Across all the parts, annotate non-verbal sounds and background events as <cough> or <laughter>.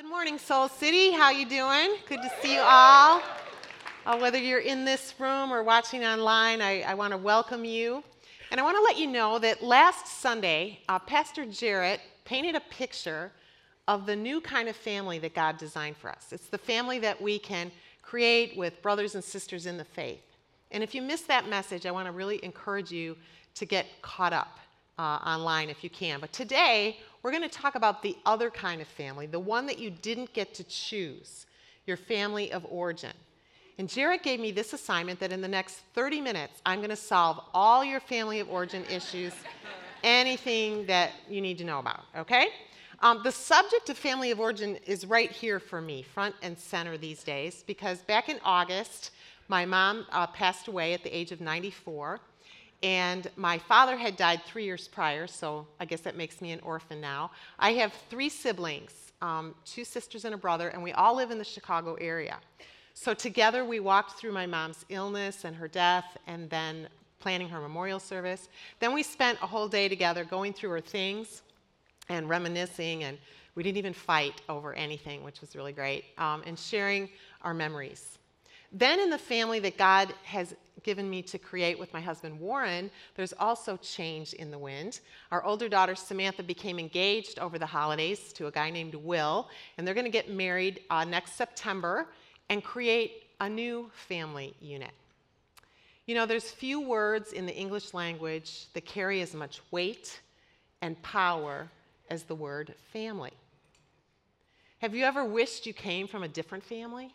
Good morning, Soul City. How you doing? Good to see you all. Uh, whether you're in this room or watching online, I, I want to welcome you. And I want to let you know that last Sunday, uh, Pastor Jarrett painted a picture of the new kind of family that God designed for us. It's the family that we can create with brothers and sisters in the faith. And if you missed that message, I want to really encourage you to get caught up uh, online if you can. But today, we're going to talk about the other kind of family, the one that you didn't get to choose, your family of origin. And Jarrett gave me this assignment that in the next 30 minutes, I'm going to solve all your family of origin issues, <laughs> anything that you need to know about, okay? Um, the subject of family of origin is right here for me, front and center these days, because back in August, my mom uh, passed away at the age of 94. And my father had died three years prior, so I guess that makes me an orphan now. I have three siblings, um, two sisters and a brother, and we all live in the Chicago area. So together we walked through my mom's illness and her death, and then planning her memorial service. Then we spent a whole day together going through her things and reminiscing, and we didn't even fight over anything, which was really great, um, and sharing our memories. Then, in the family that God has given me to create with my husband Warren, there's also change in the wind. Our older daughter Samantha became engaged over the holidays to a guy named Will, and they're going to get married uh, next September and create a new family unit. You know, there's few words in the English language that carry as much weight and power as the word family. Have you ever wished you came from a different family?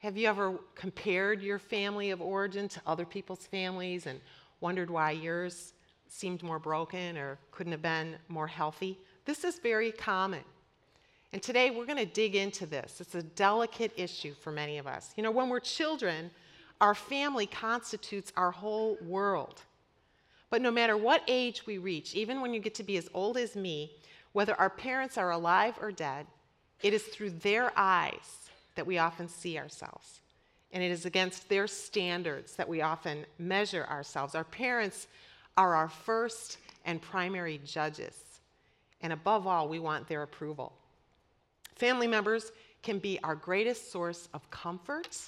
Have you ever compared your family of origin to other people's families and wondered why yours seemed more broken or couldn't have been more healthy? This is very common. And today we're going to dig into this. It's a delicate issue for many of us. You know, when we're children, our family constitutes our whole world. But no matter what age we reach, even when you get to be as old as me, whether our parents are alive or dead, it is through their eyes that we often see ourselves. And it is against their standards that we often measure ourselves. Our parents are our first and primary judges. And above all, we want their approval. Family members can be our greatest source of comfort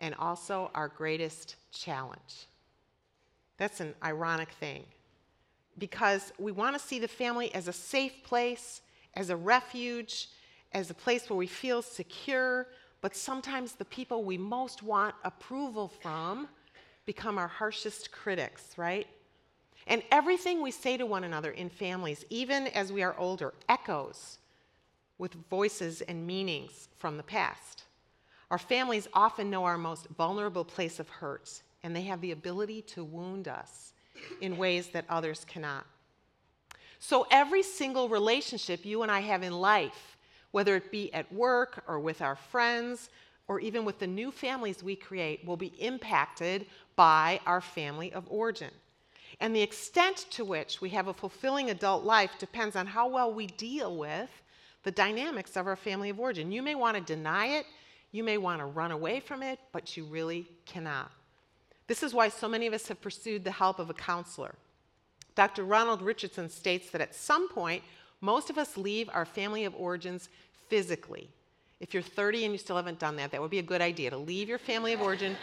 and also our greatest challenge. That's an ironic thing because we want to see the family as a safe place, as a refuge, as a place where we feel secure, but sometimes the people we most want approval from become our harshest critics, right? And everything we say to one another in families, even as we are older, echoes with voices and meanings from the past. Our families often know our most vulnerable place of hurt, and they have the ability to wound us in ways that others cannot. So, every single relationship you and I have in life whether it be at work or with our friends or even with the new families we create, will be impacted by our family of origin. And the extent to which we have a fulfilling adult life depends on how well we deal with the dynamics of our family of origin. You may want to deny it, you may want to run away from it, but you really cannot. This is why so many of us have pursued the help of a counselor. Dr. Ronald Richardson states that at some point, most of us leave our family of origins physically. If you're 30 and you still haven't done that, that would be a good idea to leave your family of origin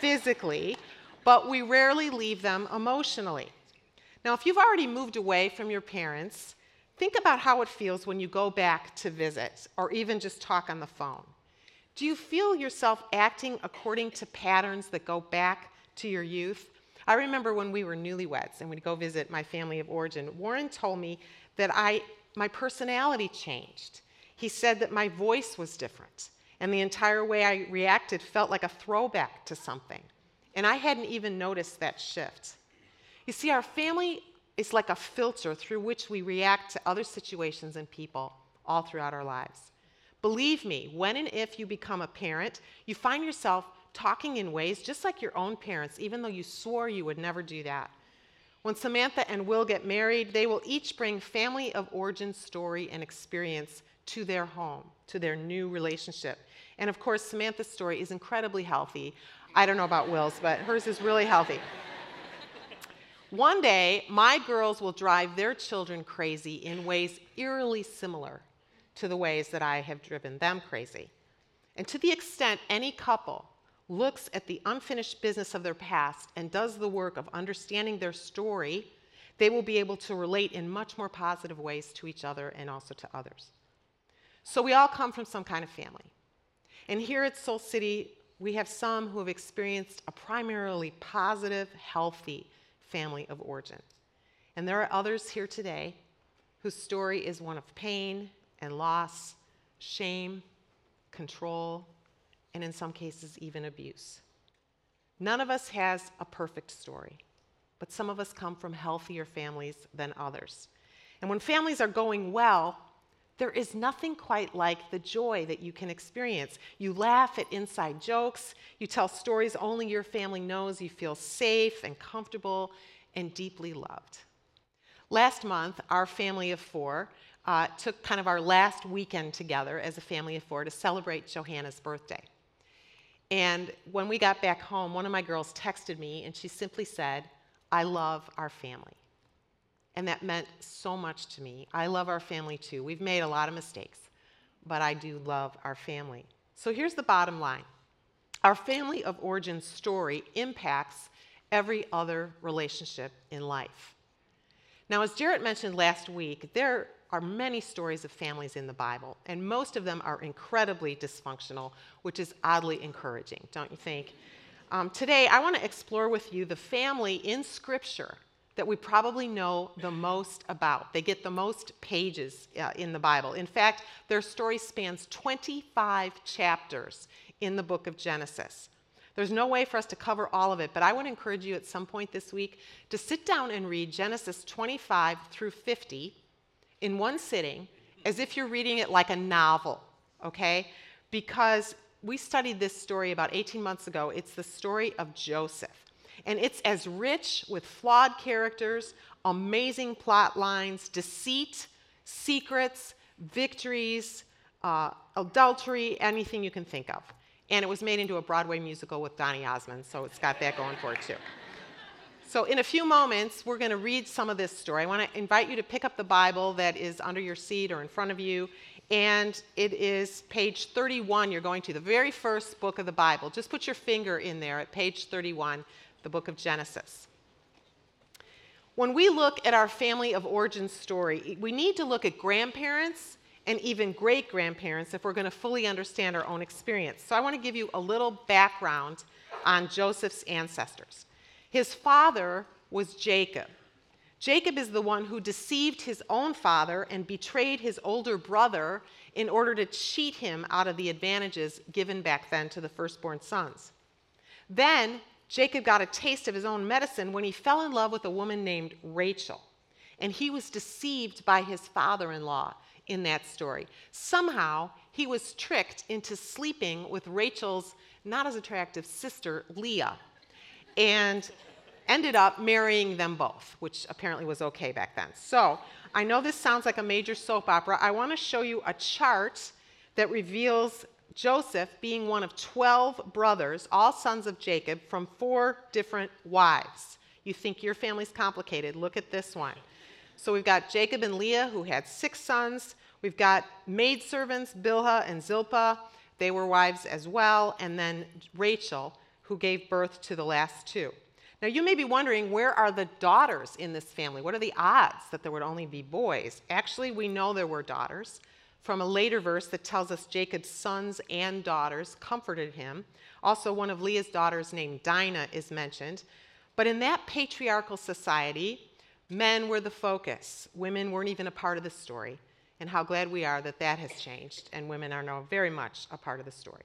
physically, but we rarely leave them emotionally. Now, if you've already moved away from your parents, think about how it feels when you go back to visit or even just talk on the phone. Do you feel yourself acting according to patterns that go back to your youth? I remember when we were newlyweds and we'd go visit my family of origin, Warren told me that I my personality changed. He said that my voice was different, and the entire way I reacted felt like a throwback to something. And I hadn't even noticed that shift. You see, our family is like a filter through which we react to other situations and people all throughout our lives. Believe me, when and if you become a parent, you find yourself talking in ways just like your own parents, even though you swore you would never do that. When Samantha and Will get married, they will each bring family of origin story and experience to their home, to their new relationship. And of course, Samantha's story is incredibly healthy. I don't know about Will's, but hers is really healthy. One day, my girls will drive their children crazy in ways eerily similar to the ways that I have driven them crazy. And to the extent any couple looks at the unfinished business of their past and does the work of understanding their story, they will be able to relate in much more positive ways to each other and also to others. So, we all come from some kind of family. And here at Soul City, we have some who have experienced a primarily positive, healthy family of origin. And there are others here today whose story is one of pain and loss, shame, control, and in some cases, even abuse. None of us has a perfect story, but some of us come from healthier families than others. And when families are going well, there is nothing quite like the joy that you can experience. You laugh at inside jokes, you tell stories only your family knows, you feel safe and comfortable and deeply loved. Last month, our family of four uh, took kind of our last weekend together as a family of four to celebrate Johanna's birthday. And when we got back home, one of my girls texted me and she simply said, I love our family. And that meant so much to me. I love our family too. We've made a lot of mistakes, but I do love our family. So here's the bottom line our family of origin story impacts every other relationship in life. Now, as Jarrett mentioned last week, there are many stories of families in the Bible, and most of them are incredibly dysfunctional, which is oddly encouraging, don't you think? Um, today, I want to explore with you the family in Scripture that we probably know the most about. They get the most pages uh, in the Bible. In fact, their story spans 25 chapters in the book of Genesis. There's no way for us to cover all of it, but I would encourage you at some point this week to sit down and read Genesis 25 through 50 in one sitting as if you're reading it like a novel, okay? Because we studied this story about 18 months ago. It's the story of Joseph. And it's as rich with flawed characters, amazing plot lines, deceit, secrets, victories, uh, adultery, anything you can think of. And it was made into a Broadway musical with Donny Osmond, so it's got that going for it too. So, in a few moments, we're going to read some of this story. I want to invite you to pick up the Bible that is under your seat or in front of you. And it is page 31 you're going to, the very first book of the Bible. Just put your finger in there at page 31 the book of Genesis. When we look at our family of origin story, we need to look at grandparents and even great grandparents if we're going to fully understand our own experience. So I want to give you a little background on Joseph's ancestors. His father was Jacob. Jacob is the one who deceived his own father and betrayed his older brother in order to cheat him out of the advantages given back then to the firstborn sons. Then Jacob got a taste of his own medicine when he fell in love with a woman named Rachel. And he was deceived by his father in law in that story. Somehow, he was tricked into sleeping with Rachel's not as attractive sister, Leah, and ended up marrying them both, which apparently was okay back then. So, I know this sounds like a major soap opera. I want to show you a chart that reveals Joseph being one of 12 brothers, all sons of Jacob, from four different wives. You think your family's complicated. Look at this one. So we've got Jacob and Leah, who had six sons. We've got maidservants, Bilhah and Zilpah. They were wives as well. And then Rachel, who gave birth to the last two. Now, you may be wondering where are the daughters in this family? What are the odds that there would only be boys? Actually, we know there were daughters from a later verse that tells us Jacob's sons and daughters comforted him. Also, one of Leah's daughters named Dinah is mentioned. But in that patriarchal society, men were the focus. Women weren't even a part of the story. And how glad we are that that has changed, and women are now very much a part of the story.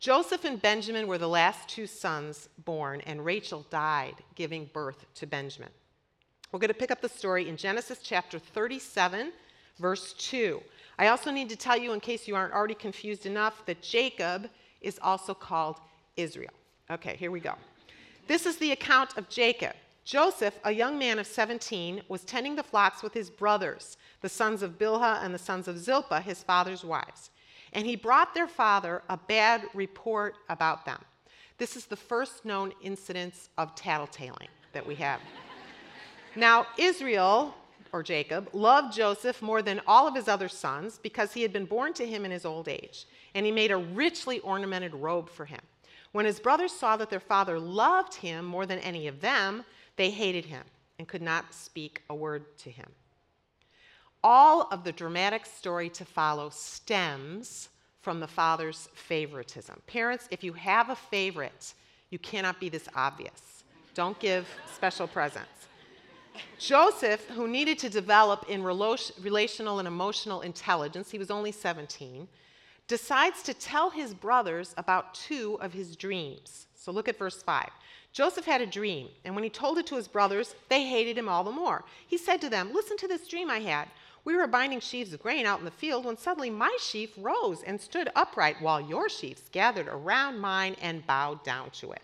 Joseph and Benjamin were the last two sons born, and Rachel died giving birth to Benjamin. We're going to pick up the story in Genesis chapter 37, verse 2. I also need to tell you, in case you aren't already confused enough, that Jacob is also called Israel. Okay, here we go. This is the account of Jacob. Joseph, a young man of 17, was tending the flocks with his brothers, the sons of Bilhah and the sons of Zilpah, his father's wives. And he brought their father a bad report about them. This is the first known incidence of tattletaling that we have. now, Israel or Jacob, loved Joseph more than all of his other sons because he had been born to him in his old age, and he made a richly ornamented robe for him. When his brothers saw that their father loved him more than any of them, they hated him and could not speak a word to him. All of the dramatic story to follow stems from the father's favoritism. Parents, if you have a favorite, you cannot be this obvious. Don't give special presents. Joseph, who needed to develop in relational and emotional intelligence, he was only 17, decides to tell his brothers about two of his dreams. So look at verse 5. Joseph had a dream, and when he told it to his brothers, they hated him all the more. He said to them, Listen to this dream I had. We were binding sheaves of grain out in the field when suddenly my sheaf rose and stood upright while your sheaves gathered around mine and bowed down to it.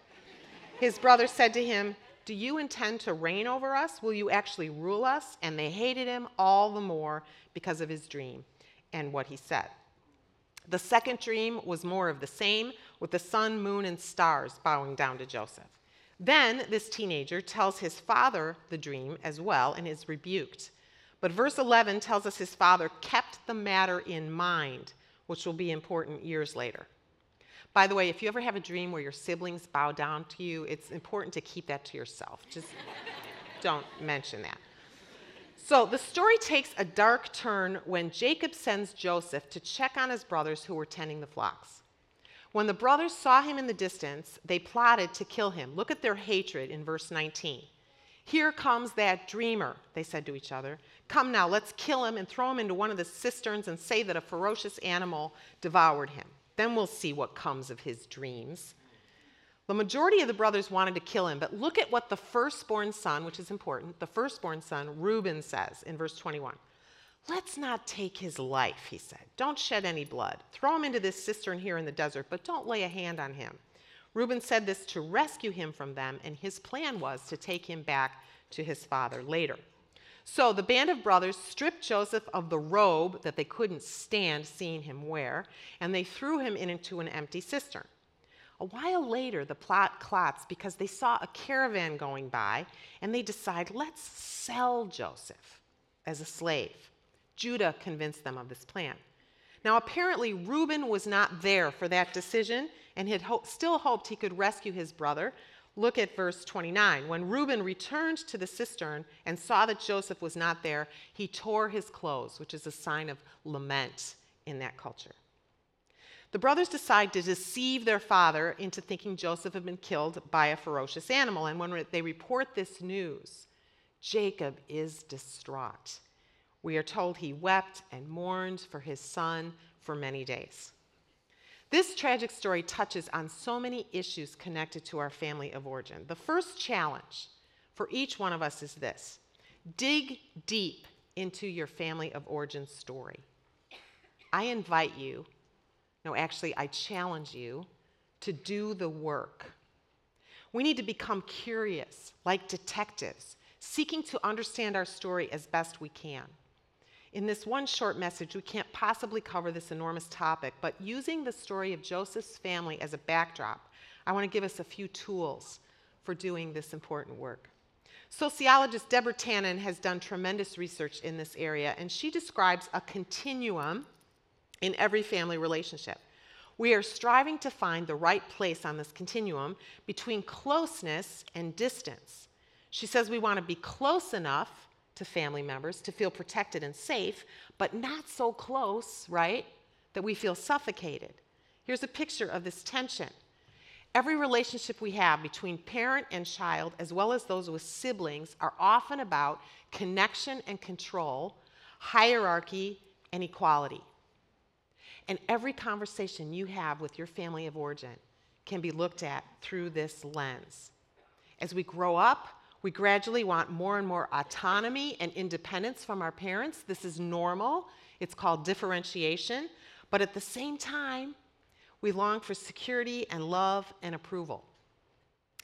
His brother said to him, Do you intend to reign over us? Will you actually rule us? And they hated him all the more because of his dream and what he said. The second dream was more of the same, with the sun, moon, and stars bowing down to Joseph. Then this teenager tells his father the dream as well and is rebuked. But verse 11 tells us his father kept the matter in mind, which will be important years later. By the way, if you ever have a dream where your siblings bow down to you, it's important to keep that to yourself. Just <laughs> don't mention that. So the story takes a dark turn when Jacob sends Joseph to check on his brothers who were tending the flocks. When the brothers saw him in the distance, they plotted to kill him. Look at their hatred in verse 19. Here comes that dreamer, they said to each other. Come now, let's kill him and throw him into one of the cisterns and say that a ferocious animal devoured him. Then we'll see what comes of his dreams. The majority of the brothers wanted to kill him, but look at what the firstborn son, which is important, the firstborn son, Reuben, says in verse 21. Let's not take his life, he said. Don't shed any blood. Throw him into this cistern here in the desert, but don't lay a hand on him. Reuben said this to rescue him from them, and his plan was to take him back to his father later. So the band of brothers stripped Joseph of the robe that they couldn't stand seeing him wear, and they threw him into an empty cistern. A while later, the plot clots because they saw a caravan going by and they decide, let's sell Joseph as a slave. Judah convinced them of this plan. Now, apparently, Reuben was not there for that decision and had ho- still hoped he could rescue his brother. Look at verse 29. When Reuben returned to the cistern and saw that Joseph was not there, he tore his clothes, which is a sign of lament in that culture. The brothers decide to deceive their father into thinking Joseph had been killed by a ferocious animal. And when they report this news, Jacob is distraught. We are told he wept and mourned for his son for many days. This tragic story touches on so many issues connected to our family of origin. The first challenge for each one of us is this dig deep into your family of origin story. I invite you no, actually, I challenge you to do the work. We need to become curious, like detectives, seeking to understand our story as best we can. In this one short message, we can't possibly cover this enormous topic, but using the story of Joseph's family as a backdrop, I want to give us a few tools for doing this important work. Sociologist Deborah Tannen has done tremendous research in this area, and she describes a continuum in every family relationship. We are striving to find the right place on this continuum between closeness and distance. She says we want to be close enough to family members to feel protected and safe, but not so close, right, that we feel suffocated. Here's a picture of this tension. Every relationship we have between parent and child, as well as those with siblings, are often about connection and control, hierarchy and equality. And every conversation you have with your family of origin can be looked at through this lens. As we grow up, we gradually want more and more autonomy and independence from our parents. This is normal. It's called differentiation. But at the same time, we long for security and love and approval.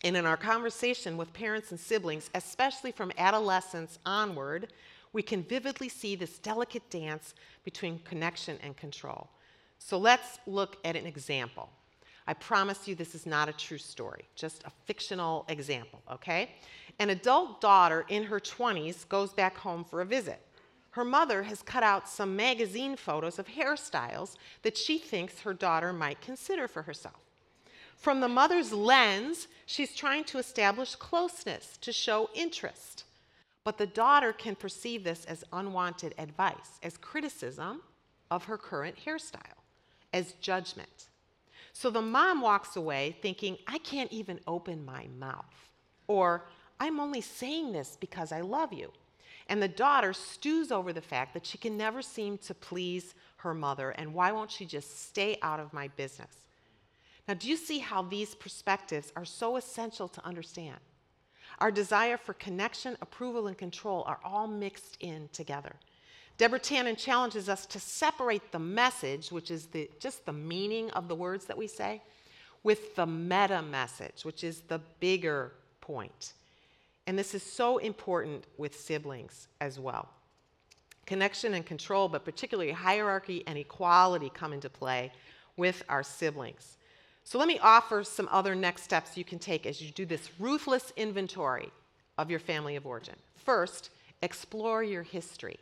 And in our conversation with parents and siblings, especially from adolescence onward, we can vividly see this delicate dance between connection and control. So let's look at an example. I promise you this is not a true story, just a fictional example, okay? An adult daughter in her 20s goes back home for a visit. Her mother has cut out some magazine photos of hairstyles that she thinks her daughter might consider for herself. From the mother's lens, she's trying to establish closeness, to show interest. But the daughter can perceive this as unwanted advice, as criticism of her current hairstyle, as judgment. So the mom walks away thinking, I can't even open my mouth. Or, I'm only saying this because I love you. And the daughter stews over the fact that she can never seem to please her mother, and why won't she just stay out of my business? Now, do you see how these perspectives are so essential to understand? Our desire for connection, approval, and control are all mixed in together. Deborah Tannen challenges us to separate the message, which is the, just the meaning of the words that we say, with the meta message, which is the bigger point. And this is so important with siblings as well. Connection and control, but particularly hierarchy and equality, come into play with our siblings. So let me offer some other next steps you can take as you do this ruthless inventory of your family of origin. First, explore your history.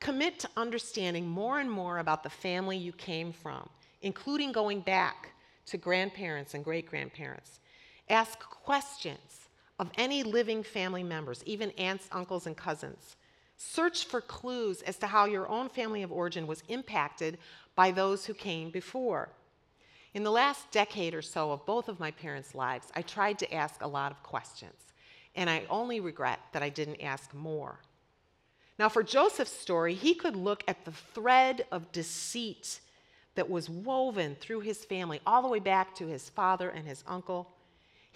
Commit to understanding more and more about the family you came from, including going back to grandparents and great grandparents. Ask questions of any living family members, even aunts, uncles, and cousins. Search for clues as to how your own family of origin was impacted by those who came before. In the last decade or so of both of my parents' lives, I tried to ask a lot of questions, and I only regret that I didn't ask more. Now, for Joseph's story, he could look at the thread of deceit that was woven through his family, all the way back to his father and his uncle.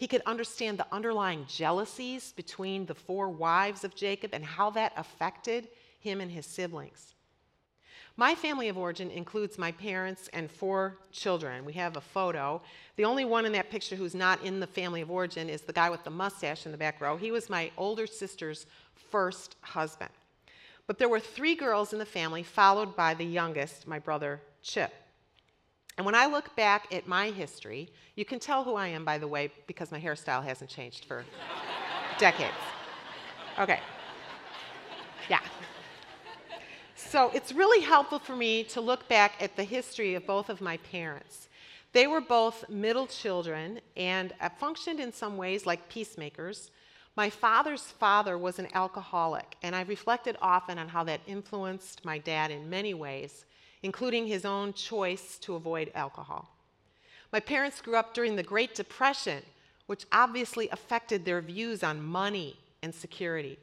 He could understand the underlying jealousies between the four wives of Jacob and how that affected him and his siblings. My family of origin includes my parents and four children. We have a photo. The only one in that picture who's not in the family of origin is the guy with the mustache in the back row. He was my older sister's first husband. But there were three girls in the family, followed by the youngest, my brother Chip. And when I look back at my history, you can tell who I am, by the way, because my hairstyle hasn't changed for <laughs> decades. Okay. Yeah. So it's really helpful for me to look back at the history of both of my parents. They were both middle children and uh, functioned in some ways like peacemakers. My father's father was an alcoholic, and I've reflected often on how that influenced my dad in many ways, including his own choice to avoid alcohol. My parents grew up during the Great Depression, which obviously affected their views on money and security.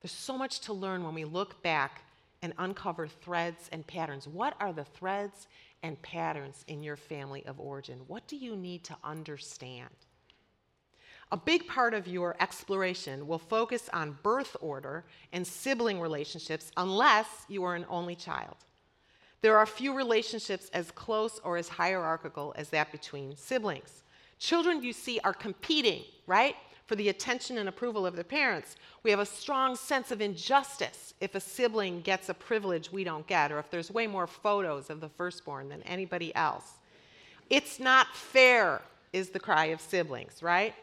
There's so much to learn when we look back and uncover threads and patterns. What are the threads and patterns in your family of origin? What do you need to understand? A big part of your exploration will focus on birth order and sibling relationships unless you are an only child. There are few relationships as close or as hierarchical as that between siblings. Children you see are competing, right? for the attention and approval of their parents. We have a strong sense of injustice if a sibling gets a privilege we don't get, or if there's way more photos of the firstborn than anybody else. It's not fair, is the cry of siblings, right?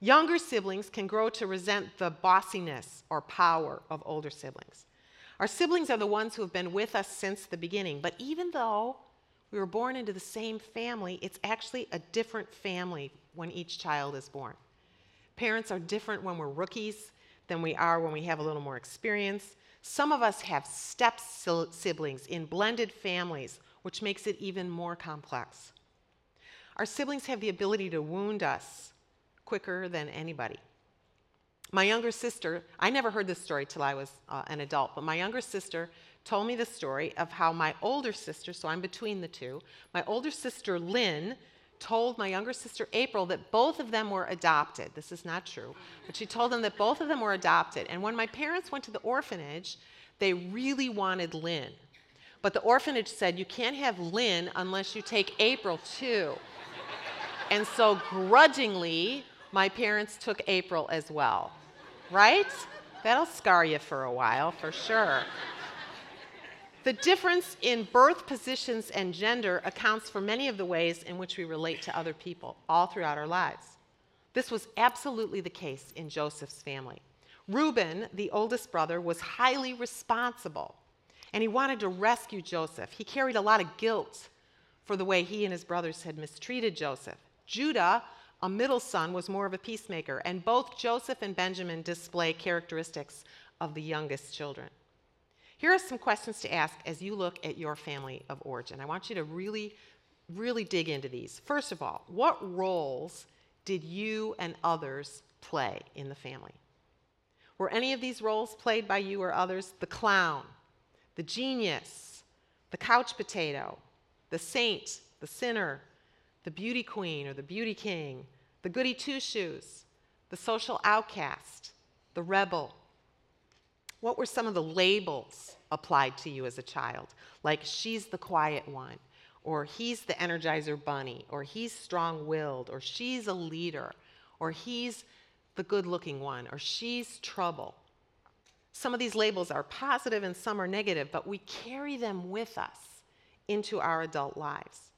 Younger siblings can grow to resent the bossiness or power of older siblings. Our siblings are the ones who have been with us since the beginning, but even though we were born into the same family, it's actually a different family when each child is born. Parents are different when we're rookies than we are when we have a little more experience. Some of us have step siblings in blended families, which makes it even more complex. Our siblings have the ability to wound us quicker than anybody. My younger sister, I never heard this story till I was uh, an adult, but my younger sister told me the story of how my older sister, so I'm between the two, my older sister Lynn told my younger sister April that both of them were adopted. This is not true, but she told them that both of them were adopted. And when my parents went to the orphanage, they really wanted Lynn. But the orphanage said, You can't have Lynn unless you take April too. and so grudgingly, my parents took April as well. Right? That'll scar you for a while, for sure. The difference in birth positions and gender accounts for many of the ways in which we relate to other people all throughout our lives. This was absolutely the case in Joseph's family. Reuben, the oldest brother, was highly responsible and he wanted to rescue Joseph. He carried a lot of guilt for the way he and his brothers had mistreated Joseph. Judah, a middle son, was more of a peacemaker, and both Joseph and Benjamin display characteristics of the youngest children. Here are some questions to ask as you look at your family of origin. I want you to really, really dig into these. First of all, what roles did you and others play in the family? Were any of these roles played by you or others? The clown, the genius, the couch potato, the saint, the sinner, the beauty queen or the beauty king, the goody two shoes, the social outcast, the rebel, what were some of the labels applied to you as a child? Like, she's the quiet one, or he's the energizer bunny, or he's strong willed, or she's a leader, or he's the good looking one, or she's trouble. Some of these labels are positive and some are negative, but we carry them with us into our adult lives.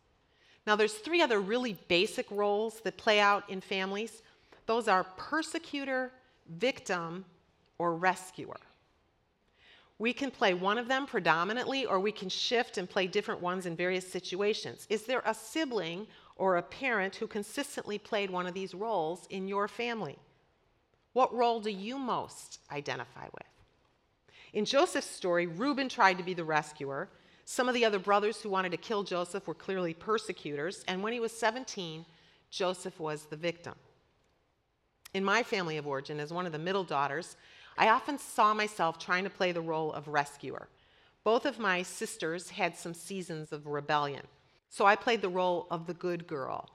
Now, there's three other really basic roles that play out in families. Those are persecutor, victim, or rescuer. We can play one of them predominantly, or we can shift and play different ones in various situations. Is there a sibling or a parent who consistently played one of these roles in your family? What role do you most identify with? In Joseph's story, Reuben tried to be the rescuer. Some of the other brothers who wanted to kill Joseph were clearly persecutors, and when he was 17, Joseph was the victim. In my family of origin, as one of the middle daughters, I often saw myself trying to play the role of rescuer. Both of my sisters had some seasons of rebellion. So I played the role of the good girl,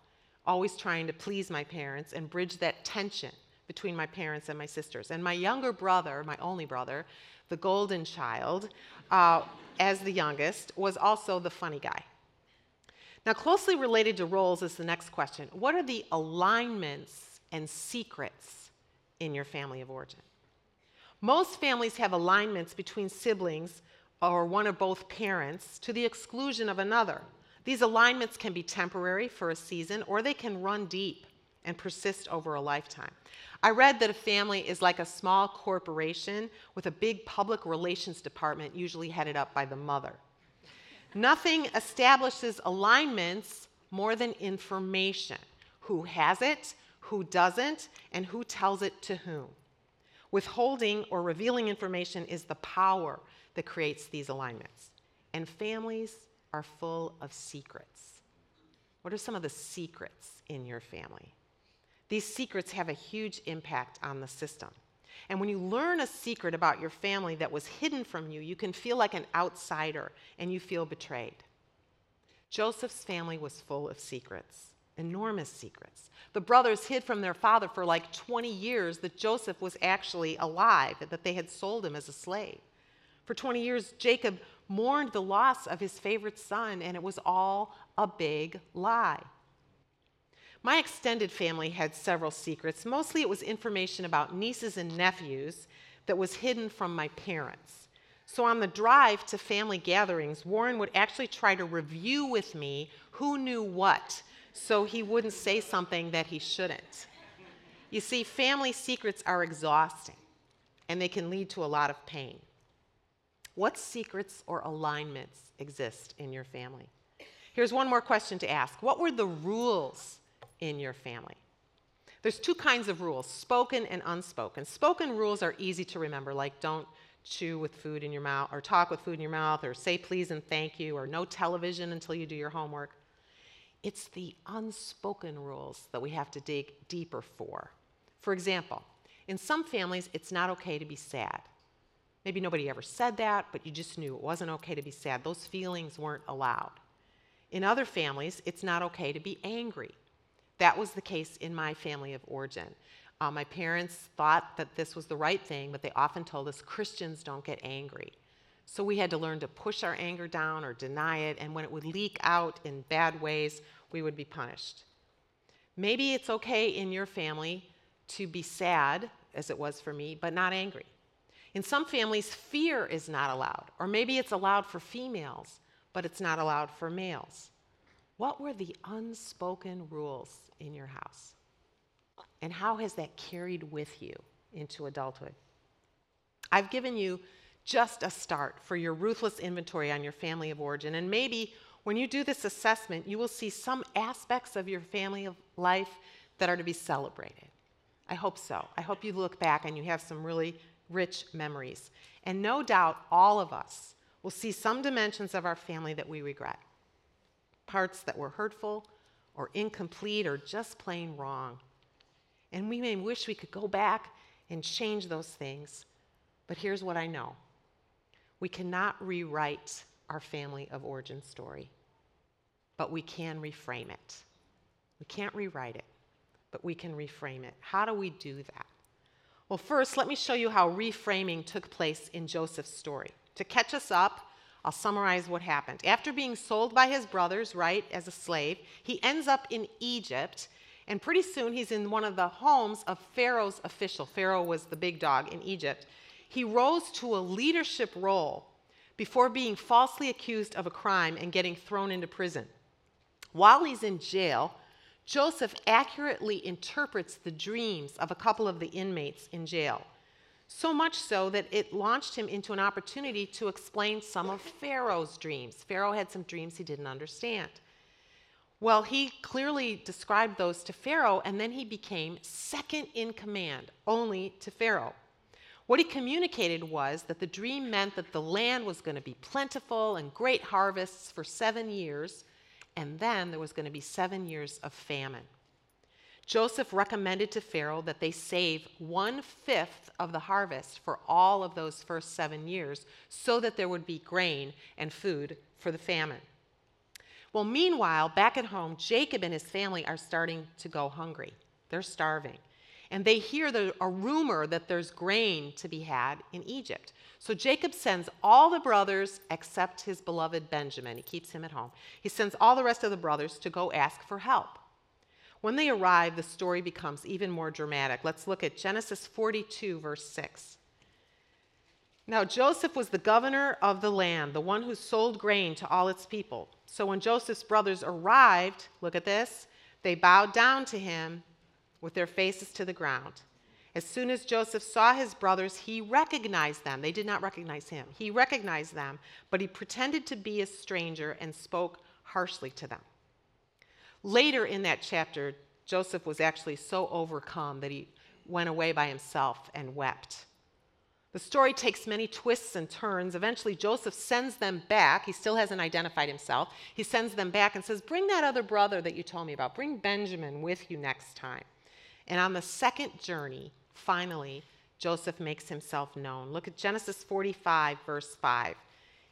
always trying to please my parents and bridge that tension between my parents and my sisters. And my younger brother, my only brother, the golden child, uh, as the youngest, was also the funny guy. Now, closely related to roles is the next question What are the alignments and secrets in your family of origin? Most families have alignments between siblings or one or both parents to the exclusion of another. These alignments can be temporary for a season or they can run deep and persist over a lifetime. I read that a family is like a small corporation with a big public relations department, usually headed up by the mother. Nothing establishes alignments more than information who has it, who doesn't, and who tells it to whom. Withholding or revealing information is the power that creates these alignments. And families are full of secrets. What are some of the secrets in your family? These secrets have a huge impact on the system. And when you learn a secret about your family that was hidden from you, you can feel like an outsider and you feel betrayed. Joseph's family was full of secrets enormous secrets. The brothers hid from their father for like 20 years that Joseph was actually alive, that they had sold him as a slave. For 20 years, Jacob mourned the loss of his favorite son, and it was all a big lie. My extended family had several secrets. Mostly it was information about nieces and nephews that was hidden from my parents. So on the drive to family gatherings, Warren would actually try to review with me who knew what so he wouldn't say something that he shouldn't. You see, family secrets are exhausting and they can lead to a lot of pain. What secrets or alignments exist in your family? Here's one more question to ask What were the rules in your family? There's two kinds of rules spoken and unspoken. Spoken rules are easy to remember, like don't chew with food in your mouth, or talk with food in your mouth, or say please and thank you, or no television until you do your homework. It's the unspoken rules that we have to dig deeper for. For example, in some families, it's not okay to be sad. Maybe nobody ever said that, but you just knew it wasn't okay to be sad. Those feelings weren't allowed. In other families, it's not okay to be angry. That was the case in my family of origin. Uh, my parents thought that this was the right thing, but they often told us Christians don't get angry. So we had to learn to push our anger down or deny it, and when it would leak out in bad ways, we would be punished. Maybe it's okay in your family to be sad, as it was for me, but not angry. In some families, fear is not allowed, or maybe it's allowed for females, but it's not allowed for males. What were the unspoken rules in your house? And how has that carried with you into adulthood? I've given you just a start for your ruthless inventory on your family of origin. And maybe when you do this assessment, you will see some aspects of your family of life that are to be celebrated. I hope so. I hope you look back and you have some really rich memories. And no doubt all of us will see some dimensions of our family that we regret parts that were hurtful or incomplete or just plain wrong. And we may wish we could go back and change those things. But here's what I know we cannot rewrite our family of origin story, but we can reframe it. We can't rewrite it, but we can reframe it. How do we do that? Well, first, let me show you how reframing took place in Joseph's story. To catch us up, I'll summarize what happened. After being sold by his brothers, right, as a slave, he ends up in Egypt, and pretty soon he's in one of the homes of Pharaoh's official. Pharaoh was the big dog in Egypt. He rose to a leadership role before being falsely accused of a crime and getting thrown into prison. While he's in jail, Joseph accurately interprets the dreams of a couple of the inmates in jail. So much so that it launched him into an opportunity to explain some of Pharaoh's dreams. Pharaoh had some dreams he didn't understand. Well, he clearly described those to Pharaoh, and then he became second in command only to Pharaoh. What he communicated was that the dream meant that the land was going to be plentiful and great harvests for seven years, and then there was going to be seven years of famine. Joseph recommended to Pharaoh that they save one fifth of the harvest for all of those first seven years so that there would be grain and food for the famine. Well, meanwhile, back at home, Jacob and his family are starting to go hungry. They're starving. And they hear the, a rumor that there's grain to be had in Egypt. So Jacob sends all the brothers except his beloved Benjamin. He keeps him at home. He sends all the rest of the brothers to go ask for help. When they arrive, the story becomes even more dramatic. Let's look at Genesis 42, verse 6. Now, Joseph was the governor of the land, the one who sold grain to all its people. So when Joseph's brothers arrived, look at this, they bowed down to him with their faces to the ground. As soon as Joseph saw his brothers, he recognized them. They did not recognize him. He recognized them, but he pretended to be a stranger and spoke harshly to them. Later in that chapter, Joseph was actually so overcome that he went away by himself and wept. The story takes many twists and turns. Eventually, Joseph sends them back. He still hasn't identified himself. He sends them back and says, Bring that other brother that you told me about. Bring Benjamin with you next time. And on the second journey, finally, Joseph makes himself known. Look at Genesis 45, verse 5.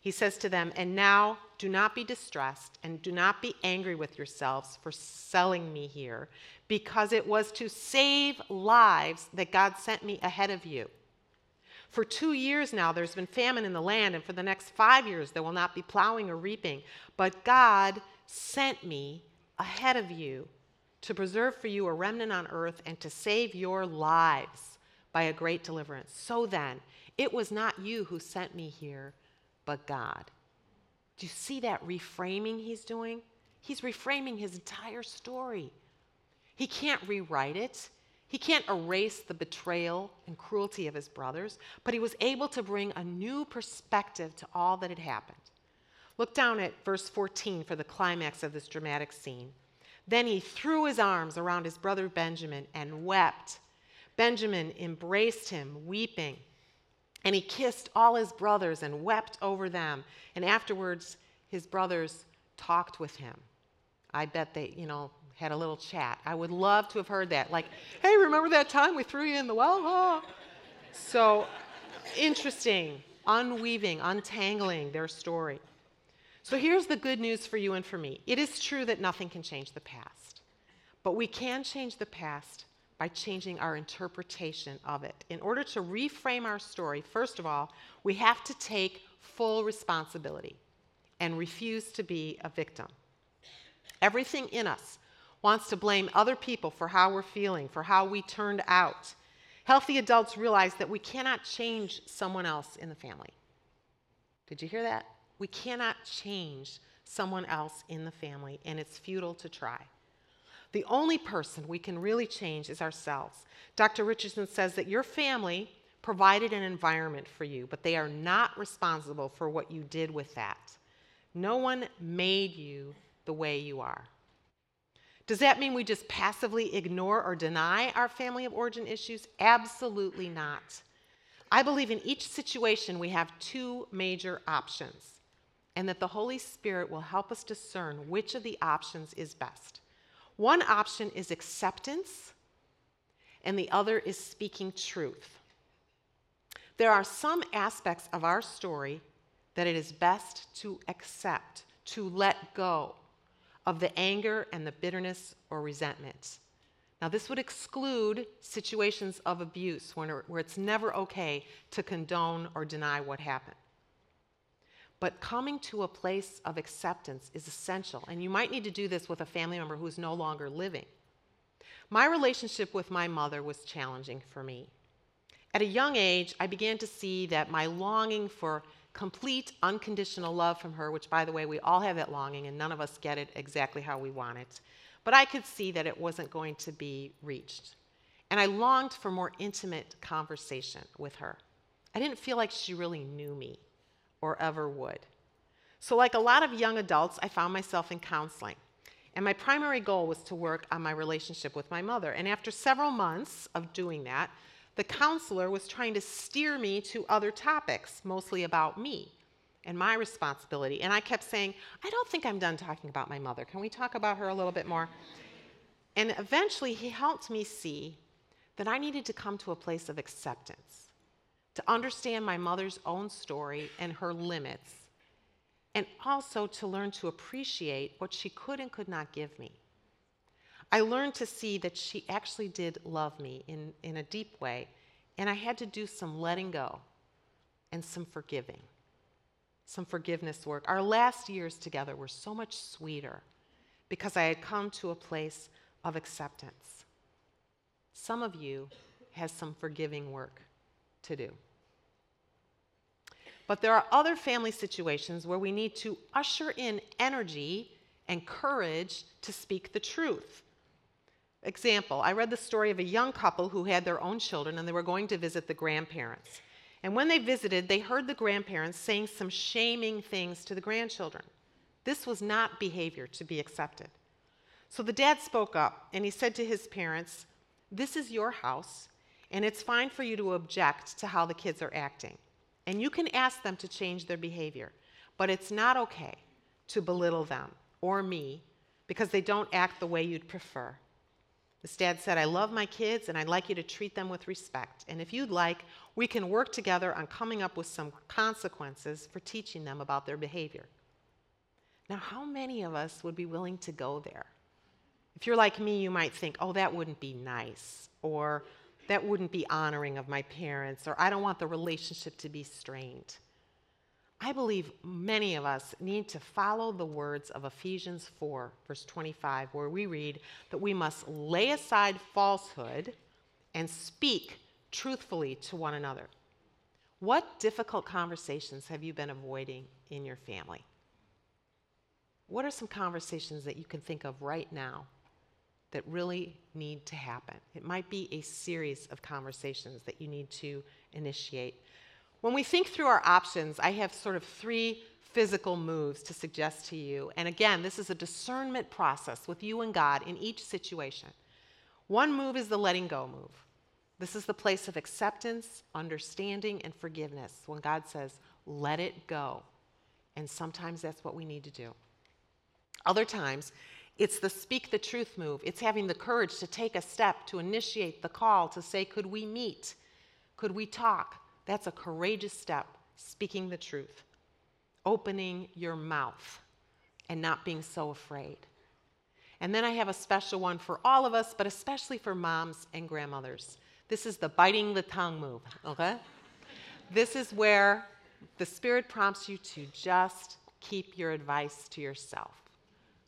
He says to them, And now do not be distressed and do not be angry with yourselves for selling me here, because it was to save lives that God sent me ahead of you. For two years now, there's been famine in the land, and for the next five years, there will not be plowing or reaping. But God sent me ahead of you to preserve for you a remnant on earth and to save your lives by a great deliverance. So then, it was not you who sent me here but God. Do you see that reframing he's doing? He's reframing his entire story. He can't rewrite it. He can't erase the betrayal and cruelty of his brothers, but he was able to bring a new perspective to all that had happened. Look down at verse 14 for the climax of this dramatic scene. Then he threw his arms around his brother Benjamin and wept. Benjamin embraced him, weeping. And he kissed all his brothers and wept over them. And afterwards, his brothers talked with him. I bet they, you know, had a little chat. I would love to have heard that. Like, hey, remember that time we threw you in the well? Huh? So interesting, unweaving, untangling their story. So here's the good news for you and for me it is true that nothing can change the past, but we can change the past by changing our interpretation of it. In order to reframe our story, first of all, we have to take full responsibility and refuse to be a victim. Everything in us wants to blame other people for how we're feeling, for how we turned out. Healthy adults realize that we cannot change someone else in the family. Did you hear that? We cannot change someone else in the family, and it's futile to try. The only person we can really change is ourselves. Dr. Richardson says that your family provided an environment for you, but they are not responsible for what you did with that. No one made you the way you are. Does that mean we just passively ignore or deny our family of origin issues? Absolutely not. I believe in each situation we have two major options, and that the Holy Spirit will help us discern which of the options is best. One option is acceptance, and the other is speaking truth. There are some aspects of our story that it is best to accept, to let go of the anger and the bitterness or resentment. Now, this would exclude situations of abuse where it's never okay to condone or deny what happened. But coming to a place of acceptance is essential, and you might need to do this with a family member who's no longer living. My relationship with my mother was challenging for me. At a young age, I began to see that my longing for complete unconditional love from her, which, by the way, we all have that longing and none of us get it exactly how we want it. But I could see that it wasn't going to be reached. And I longed for more intimate conversation with her. I didn't feel like she really knew me or ever would. So, like a lot of young adults, I found myself in counseling. And my primary goal was to work on my relationship with my mother. And after several months of doing that, the counselor was trying to steer me to other topics, mostly about me and my responsibility. And I kept saying, I don't think I'm done talking about my mother. Can we talk about her a little bit more? And eventually, he helped me see that I needed to come to a place of acceptance, to understand my mother's own story and her limits, and also to learn to appreciate what she could and could not give me. I learned to see that she actually did love me in, in a deep way, and I had to do some letting go and some forgiving, some forgiveness work. Our last years together were so much sweeter because I had come to a place of acceptance. Some of you has some forgiving work to do. But there are other family situations where we need to usher in energy and courage to speak the truth. Example I read the story of a young couple who had their own children and they were going to visit the grandparents. And when they visited, they heard the grandparents saying some shaming things to the grandchildren. This was not behavior to be accepted. So the dad spoke up and he said to his parents, This is your house, and it's fine for you to object to how the kids are acting. And you can ask them to change their behavior, but it's not okay to belittle them or me because they don't act the way you'd prefer. This dad said, I love my kids and I'd like you to treat them with respect. And if you'd like, we can work together on coming up with some consequences for teaching them about their behavior. Now, how many of us would be willing to go there? If you're like me, you might think, oh, that wouldn't be nice, or that wouldn't be honoring of my parents, or I don't want the relationship to be strained. I believe many of us need to follow the words of Ephesians 4, verse 25, where we read that we must lay aside falsehood and speak truthfully to one another. What difficult conversations have you been avoiding in your family? What are some conversations that you can think of right now that really need to happen? It might be a series of conversations that you need to initiate. When we think through our options, I have sort of three physical moves to suggest to you. And again, this is a discernment process with you and God in each situation. One move is the letting go move. This is the place of acceptance, understanding, and forgiveness when God says, let it go. And sometimes that's what we need to do. Other times, it's the speak the truth move. It's having the courage to take a step to initiate the call to say, could we meet? Could we talk? That's a courageous step, speaking the truth, opening your mouth, and not being so afraid. And then I have a special one for all of us, but especially for moms and grandmothers. This is the biting the tongue move, okay? this is where the Spirit prompts you to just keep your advice to yourself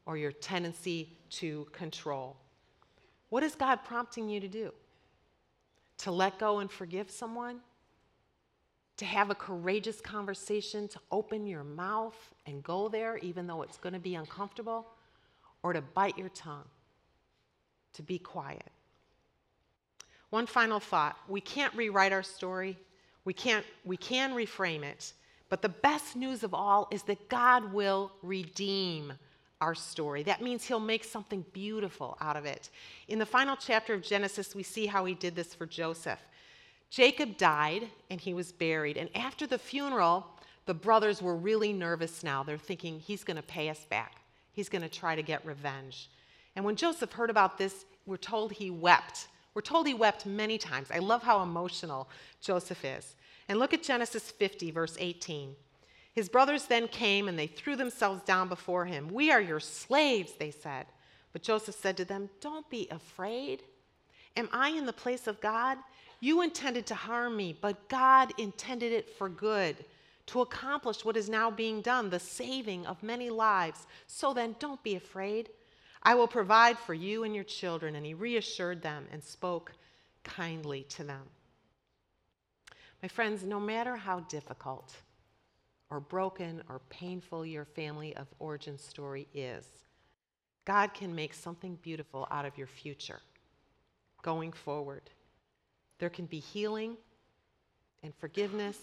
or your tendency to control. What is God prompting you to do? To let go and forgive someone? to have a courageous conversation, to open your mouth and go there, even though it's going to be uncomfortable, or to bite your tongue to be quiet. One final thought we can't rewrite our story, we, can't, we can reframe it, but the best news of all is that God will redeem our story. That means He'll make something beautiful out of it. In the final chapter of Genesis, we see how He did this for Joseph. Jacob died and he was buried. And after the funeral, the brothers were really nervous now. They're thinking, he's going to pay us back. He's going to try to get revenge. And when Joseph heard about this, we're told he wept. We're told he wept many times. I love how emotional Joseph is. And look at Genesis 50, verse 18. His brothers then came and they threw themselves down before him. We are your slaves, they said. But Joseph said to them, Don't be afraid. Am I in the place of God? You intended to harm me, but God intended it for good, to accomplish what is now being done, the saving of many lives. So then, don't be afraid. I will provide for you and your children. And he reassured them and spoke kindly to them. My friends, no matter how difficult or broken or painful your family of origin story is, God can make something beautiful out of your future going forward. There can be healing and forgiveness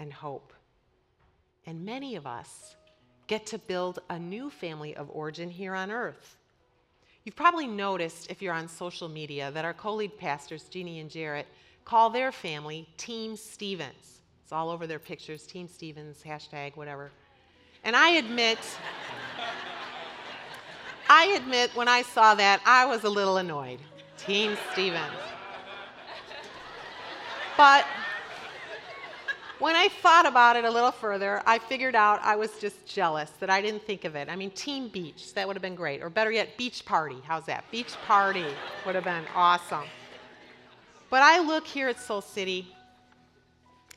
and hope. And many of us get to build a new family of origin here on earth. You've probably noticed, if you're on social media, that our co lead pastors, Jeannie and Jarrett, call their family Team Stephens. It's all over their pictures Team Stephens, hashtag, whatever. And I admit, <laughs> I admit when I saw that, I was a little annoyed. Team Stephens. But when I thought about it a little further, I figured out I was just jealous that I didn't think of it. I mean, Team Beach, that would have been great. Or better yet, Beach Party. How's that? Beach Party would have been awesome. But I look here at Soul City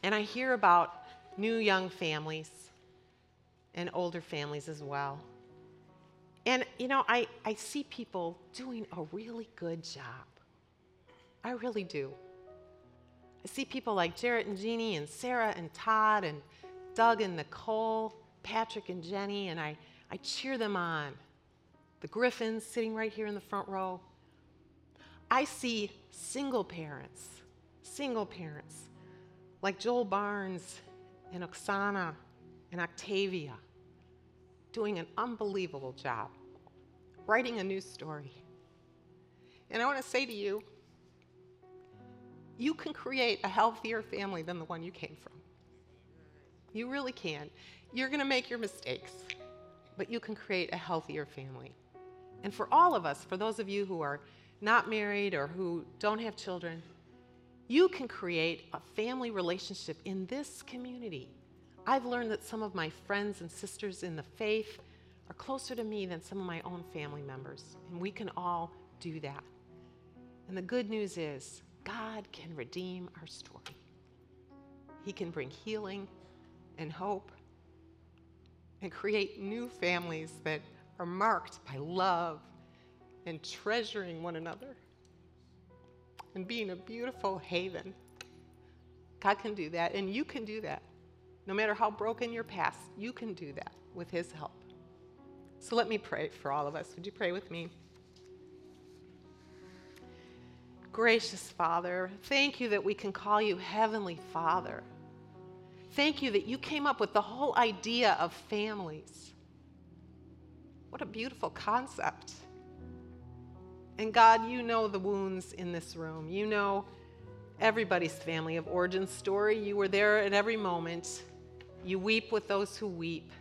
and I hear about new young families and older families as well. And, you know, I, I see people doing a really good job. I really do. I see people like Jarrett and Jeannie and Sarah and Todd and Doug and Nicole, Patrick and Jenny, and I, I cheer them on. The Griffins sitting right here in the front row. I see single parents, single parents, like Joel Barnes and Oksana and Octavia, doing an unbelievable job, writing a new story. And I want to say to you, you can create a healthier family than the one you came from. You really can. You're going to make your mistakes, but you can create a healthier family. And for all of us, for those of you who are not married or who don't have children, you can create a family relationship in this community. I've learned that some of my friends and sisters in the faith are closer to me than some of my own family members, and we can all do that. And the good news is, God can redeem our story. He can bring healing and hope and create new families that are marked by love and treasuring one another and being a beautiful haven. God can do that, and you can do that. No matter how broken your past, you can do that with His help. So let me pray for all of us. Would you pray with me? Gracious Father, thank you that we can call you Heavenly Father. Thank you that you came up with the whole idea of families. What a beautiful concept. And God, you know the wounds in this room. You know everybody's family of origin story. You were there at every moment. You weep with those who weep,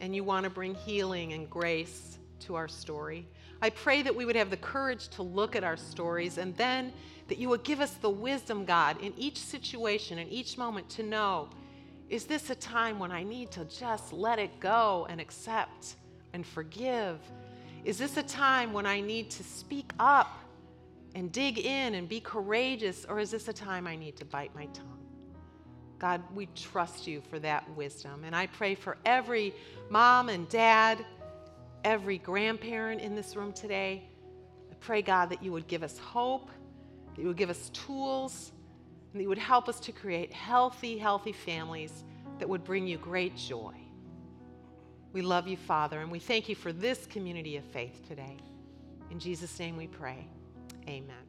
and you want to bring healing and grace to our story. I pray that we would have the courage to look at our stories and then that you would give us the wisdom, God, in each situation, in each moment to know is this a time when I need to just let it go and accept and forgive? Is this a time when I need to speak up and dig in and be courageous? Or is this a time I need to bite my tongue? God, we trust you for that wisdom. And I pray for every mom and dad every grandparent in this room today. I pray, God, that you would give us hope, that you would give us tools, and that you would help us to create healthy, healthy families that would bring you great joy. We love you, Father, and we thank you for this community of faith today. In Jesus' name we pray. Amen.